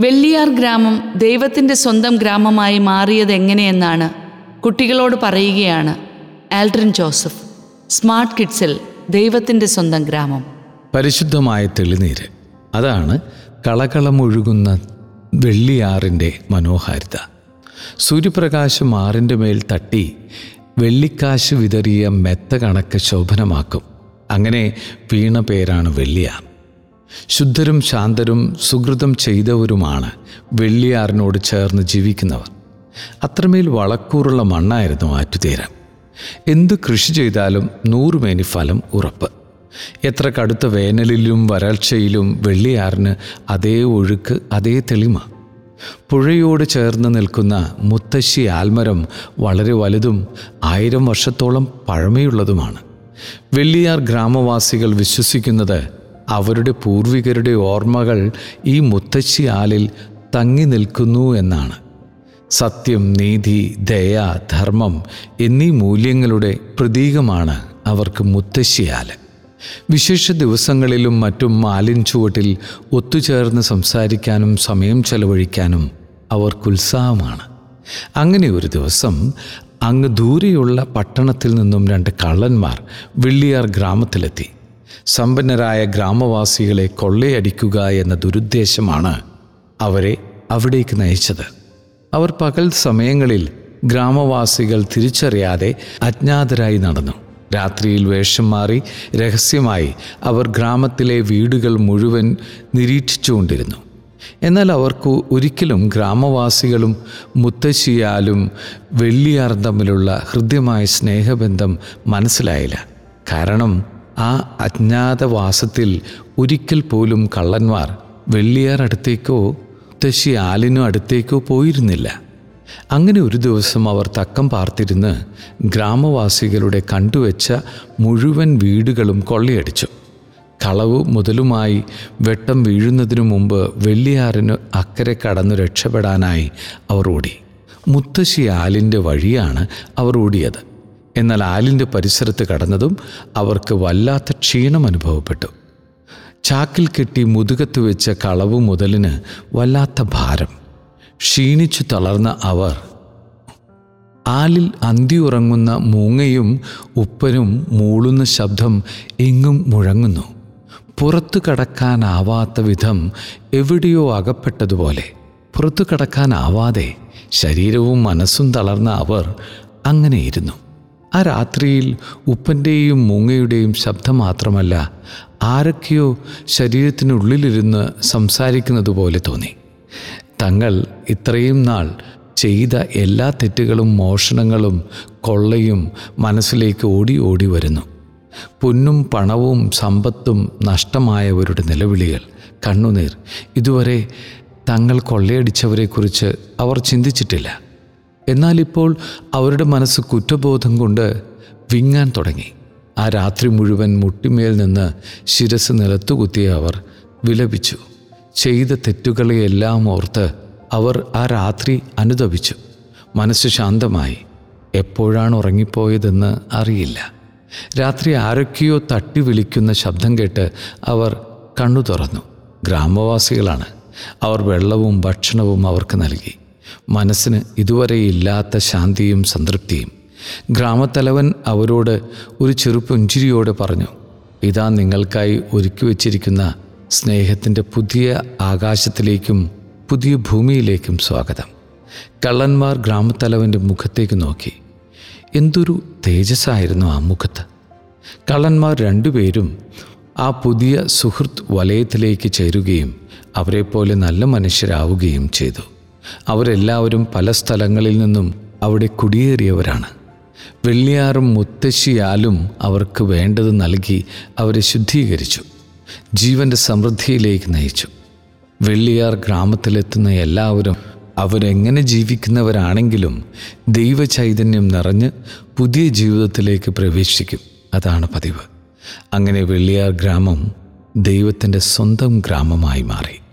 വെള്ളിയാർ ഗ്രാമം ദൈവത്തിന്റെ സ്വന്തം ഗ്രാമമായി മാറിയത് എങ്ങനെയെന്നാണ് കുട്ടികളോട് പറയുകയാണ് ആൽഡ്രിൻ ജോസഫ് സ്മാർട്ട് കിഡ്സിൽ ദൈവത്തിന്റെ സ്വന്തം ഗ്രാമം. പരിശുദ്ധമായ തെളിനീര്. അതാണ് കളകളമൊഴുകുന്ന വെള്ളിയാറിന്റെ മനോഹാരിത. സൂര്യപ്രകാശം ആറിന്റെ മേൽ തട്ടി വെള്ളിക്കാശ് വിതറിയ മെത്ത കണക്ക് ശോഭനമാക്കും. അങ്ങനെ വീണ പേരാണ് വെള്ളിയാർ. ശുദ്ധരും ശാന്തരും സുഹൃതം ചെയ്തവരുമാണ് വെള്ളിയാറിനോട് ചേർന്ന് ജീവിക്കുന്നവർ. അത്രമേൽ വളക്കൂറുള്ള മണ്ണായിരുന്നു ആറ്റുതീരം. എന്ത് കൃഷി ചെയ്താലും നൂറുമേനി ഫലം ഉറപ്പ്. എത്ര കടുത്ത വേനലിലും വരൾച്ചയിലും വെള്ളിയാറിന് അതേ ഒഴുക്ക് അതേ തെളിമ. പുഴയോട് ചേർന്ന് നിൽക്കുന്ന മുത്തശ്ശി ആൽമരം വളരെ വലുതും ആയിരം വർഷത്തോളം പഴമയുള്ളതുമാണ്. വെള്ളിയാർ ഗ്രാമവാസികൾ വിശ്വസിക്കുന്നത് അവരുടെ പൂർവികരുടെ ഓർമ്മകൾ ഈ മുത്തശ്ശി ആലിൽ തങ്ങി നിൽക്കുന്നു എന്നാണ്. സത്യം നീതി ദയ ധർമ്മം എന്നീ മൂല്യങ്ങളുടെ പ്രതീകമാണ് അവർക്ക് മുത്തശ്ശിയാൽ വിശേഷ ദിവസങ്ങളിലും മറ്റും മാലിൻ ചുവട്ടിൽ ഒത്തുചേർന്ന് സംസാരിക്കാനും സമയം ചെലവഴിക്കാനും അവർക്കുത്സാഹമാണ് അങ്ങനെ ഒരു ദിവസം അങ്ങ് ദൂരെയുള്ള പട്ടണത്തിൽ നിന്നും രണ്ട് കള്ളന്മാർ വെള്ളിയാർ ഗ്രാമത്തിലെത്തി. സമ്പന്നരായ ഗ്രാമവാസികളെ കൊള്ളയടിക്കുക എന്ന ദുരുദ്ദേശമാണ് അവരെ അവിടേക്ക് നയിച്ചത്. അവർ പകൽ സമയങ്ങളിൽ ഗ്രാമവാസികൾ തിരിച്ചറിയാതെ അജ്ഞാതരായി നടന്നു. രാത്രിയിൽ വേഷം മാറി രഹസ്യമായി അവർ ഗ്രാമത്തിലെ വീടുകൾ മുഴുവൻ നിരീക്ഷിച്ചുകൊണ്ടിരുന്നു. എന്നാൽ അവർക്ക് ഒരിക്കലും ഗ്രാമവാസികളും മുത്തശ്ശിയാലും വെള്ളിയാർ തമ്മിലുള്ള ഹൃദ്യമായ സ്നേഹബന്ധം മനസ്സിലായില്ല. കാരണം ആ അജ്ഞാതവാസത്തിൽ ഒരിക്കൽ പോലും കള്ളന്മാർ വെള്ളിയാർ അടുത്തേക്കോ മുത്തശ്ശി ആലിനോ അടുത്തേക്കോ പോയിരുന്നില്ല. അങ്ങനെ ഒരു ദിവസം അവർ തക്കം പാർത്തിരുന്ന് ഗ്രാമവാസികളുടെ കണ്ടുവച്ച മുഴുവൻ വീടുകളും കൊള്ളയടിച്ചു. കളവ് മുതലുമായി വെട്ടം വീഴുന്നതിനു മുമ്പ് വെള്ളിയാറിന് അക്കരെ കടന്നു രക്ഷപ്പെടാനായി അവർ ഓടി. മുത്തശ്ശി ആലിന്റെ വഴിയാണ് അവർ ഓടിയത്. എന്നാൽ ആലിന്റെ പരിസരത്ത് കടന്നതും അവർക്ക് വല്ലാത്ത ക്ഷീണം അനുഭവപ്പെട്ടു. ചാക്കിൽ കെട്ടി മുതുകത്ത് വെച്ച കളവ് മുതലിന് വല്ലാത്ത ഭാരം. ക്ഷീണിച്ചു തളർന്ന അവർ ആലിൽ അന്തിയുറങ്ങുന്ന മൂങ്ങയും ഉപ്പനും മൂളുന്ന ശബ്ദം എങ്ങും മുഴങ്ങുന്നു. പുറത്തു കടക്കാനാവാത്ത വിധം എവിടെയോ അകപ്പെട്ടതുപോലെ. പുറത്തു കടക്കാനാവാതെ ശരീരവും മനസ്സും തളർന്ന അവർ അങ്ങനെയിരുന്നു. ആ രാത്രിയിൽ ഉപ്പന്റെയും മൂങ്ങയുടെയും ശബ്ദം മാത്രമല്ല ആരൊക്കെയോ ശരീരത്തിനുള്ളിലിരുന്ന് സംസാരിക്കുന്നത് പോലെ തോന്നി. തങ്ങൾ ഇത്രയും നാൾ ചെയ്ത എല്ലാ തെറ്റുകളും മോഷണങ്ങളും കൊള്ളയും മനസ്സിലേക്ക് ഓടി ഓടി വരുന്നു. പൊന്നും പണവും സമ്പത്തും നഷ്ടമായവരുടെ നിലവിളികൾ കണ്ണുനീർ. ഇതുവരെ തങ്ങൾ കൊള്ളയടിച്ചവരെക്കുറിച്ച് അവർ ചിന്തിച്ചിട്ടില്ല. എന്നാലിപ്പോൾ അവരുടെ മനസ്സ് കുറ്റബോധം കൊണ്ട് വിങ്ങാൻ തുടങ്ങി. ആ രാത്രി മുഴുവൻ മുട്ടിമേൽ നിന്ന് ശിരസ് നിലത്തുകുത്തിയ അവർ വിലപിച്ചു. ചെയ്ത തെറ്റുകളെയെല്ലാം ഓർത്ത് അവർ ആ രാത്രി അനുദപിച്ചു. മനസ്സ് ശാന്തമായി. എപ്പോഴാണ് ഉറങ്ങിപ്പോയതെന്ന് അറിയില്ല. രാത്രി ആരൊക്കെയോ തട്ടി വിളിക്കുന്ന ശബ്ദം കേട്ട് അവർ കണ്ണു തുറന്നു. ഗ്രാമവാസികളാണ്. അവർ വെള്ളവും ഭക്ഷണവും അവർക്ക് നൽകി. മനസ്സിന് ഇതുവരെ ഇല്ലാത്ത ശാന്തിയും സംതൃപ്തിയും. ഗ്രാമത്തലവൻ അവരോട് ഒരു ചെറുപുഞ്ചിരിയോടെ പറഞ്ഞു ഇതാ നിങ്ങൾക്കായി ഒരുക്കി വച്ചിരിക്കുന്ന സ്നേഹത്തിന്റെ പുതിയ ആകാശത്തിലേക്കും പുതിയ ഭൂമിയിലേക്കും സ്വാഗതം. കള്ളന്മാർ ഗ്രാമത്തലവന്റെ മുഖത്തേക്ക് നോക്കി. എന്തൊരു തേജസ്സായിരുന്നു ആ മുഖത്ത്. കള്ളന്മാർ രണ്ടുപേരും ആ പുതിയ സുഹൃത്ത് വലയത്തിലേക്ക് ചേരുകയും അവരെപ്പോലെ നല്ല മനുഷ്യരാവുകയും ചെയ്തു. അവരെല്ലാവരും പല സ്ഥലങ്ങളിൽ നിന്നും അവിടെ കുടിയേറിയവരാണ്. വെള്ളിയാറും മുത്തശ്ശിയാലും അവർക്ക് വേണ്ടത് നൽകി അവരെ ശുദ്ധീകരിച്ചു. ജീവന്റെ സമൃദ്ധിയിലേക്ക് നയിച്ചു. വെള്ളിയാർ ഗ്രാമത്തിലെത്തുന്ന എല്ലാവരും അവരെങ്ങനെ ജീവിക്കുന്നവരാണെങ്കിലും ദൈവചൈതന്യം നിറഞ്ഞ് പുതിയ ജീവിതത്തിലേക്ക് പ്രവേശിക്കും. അതാണ് പതിവ്. അങ്ങനെ വെള്ളിയാർ ഗ്രാമം ദൈവത്തിന്റെ സ്വന്തം ഗ്രാമമായി മാറി.